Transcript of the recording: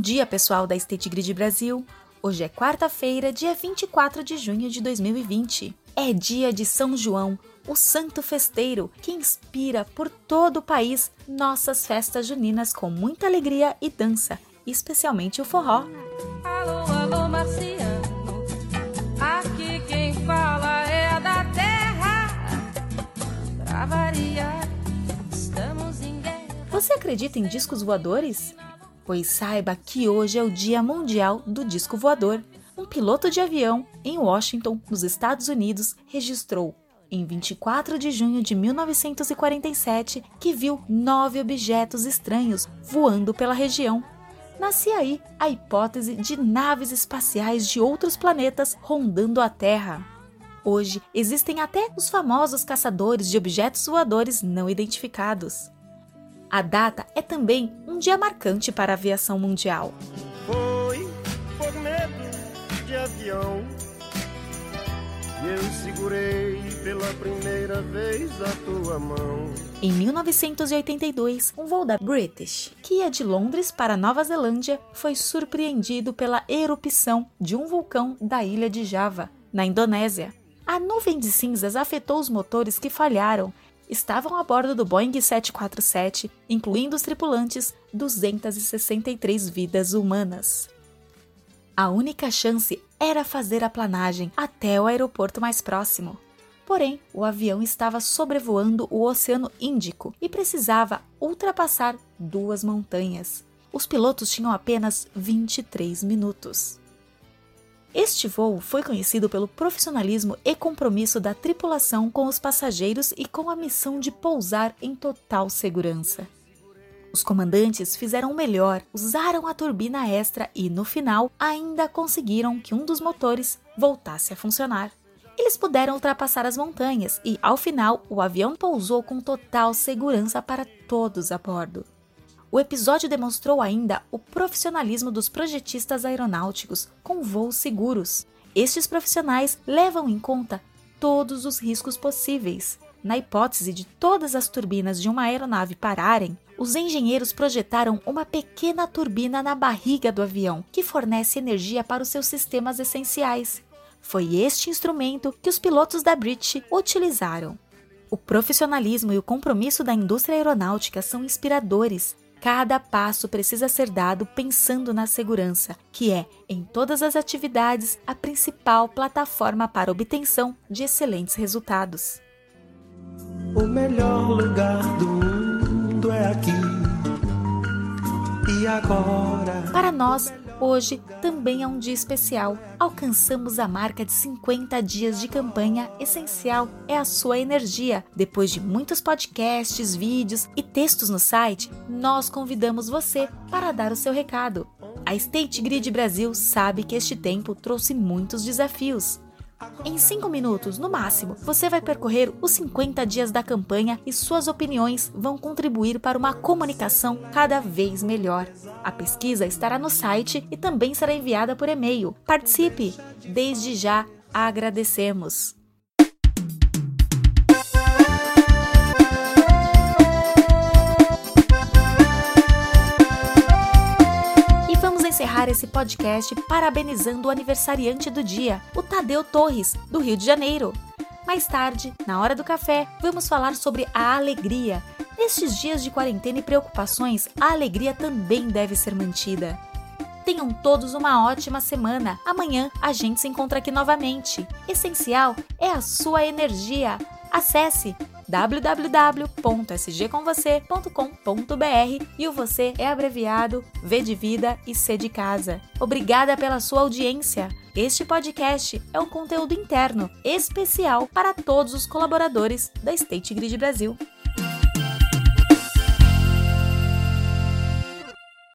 dia, pessoal da State Grid Brasil. Hoje é quarta-feira, dia 24 de junho de 2020. É dia de São João, o santo festeiro que inspira por todo o país nossas festas juninas com muita alegria e dança, especialmente o forró. Alô, alô, Marciano. Aqui quem fala é da terra. Pra variar, estamos em guerra. Você acredita em discos voadores? Pois saiba que hoje é o Dia Mundial do Disco Voador. Um piloto de avião em Washington, nos Estados Unidos, registrou em 24 de junho de 1947 que viu nove objetos estranhos voando pela região. Nascia aí a hipótese de naves espaciais de outros planetas rondando a Terra. Hoje existem até os famosos caçadores de objetos voadores não identificados. A data é também um dia marcante para a aviação mundial. Foi por medo de avião eu segurei pela primeira vez a tua mão. Em 1982, um voo da British, que ia de Londres para Nova Zelândia, foi surpreendido pela erupção de um vulcão da ilha de Java, na Indonésia. A nuvem de cinzas afetou os motores que falharam. Estavam a bordo do Boeing 747, incluindo os tripulantes, 263 vidas humanas. A única chance era fazer a planagem até o aeroporto mais próximo. Porém, o avião estava sobrevoando o Oceano Índico e precisava ultrapassar duas montanhas. Os pilotos tinham apenas 23 minutos. Este voo foi conhecido pelo profissionalismo e compromisso da tripulação com os passageiros e com a missão de pousar em total segurança. Os comandantes fizeram o melhor, usaram a turbina extra e, no final, ainda conseguiram que um dos motores voltasse a funcionar. Eles puderam ultrapassar as montanhas e, ao final, o avião pousou com total segurança para todos a bordo. O episódio demonstrou ainda o profissionalismo dos projetistas aeronáuticos com voos seguros. Estes profissionais levam em conta todos os riscos possíveis. Na hipótese de todas as turbinas de uma aeronave pararem, os engenheiros projetaram uma pequena turbina na barriga do avião que fornece energia para os seus sistemas essenciais. Foi este instrumento que os pilotos da British utilizaram. O profissionalismo e o compromisso da indústria aeronáutica são inspiradores. Cada passo precisa ser dado pensando na segurança, que é, em todas as atividades, a principal plataforma para obtenção de excelentes resultados. O melhor lugar do mundo é aqui. E agora? Para nós, hoje também é um dia especial. Alcançamos a marca de 50 dias de campanha Essencial é a sua energia. Depois de muitos podcasts, vídeos e textos no site, nós convidamos você para dar o seu recado. A State Grid Brasil sabe que este tempo trouxe muitos desafios. Em 5 minutos, no máximo, você vai percorrer os 50 dias da campanha e suas opiniões vão contribuir para uma comunicação cada vez melhor. A pesquisa estará no site e também será enviada por e-mail. Participe! Desde já, agradecemos! Esse podcast parabenizando o aniversariante do dia, o Tadeu Torres, do Rio de Janeiro. Mais tarde, na hora do café, vamos falar sobre a alegria. Nestes dias de quarentena e preocupações, a alegria também deve ser mantida. Tenham todos uma ótima semana. Amanhã a gente se encontra aqui novamente. Essencial é a sua energia. Acesse www.sgcomvocê.com.br e o você é abreviado V de vida e C de casa. Obrigada pela sua audiência. Este podcast é um conteúdo interno especial para todos os colaboradores da State Grid Brasil.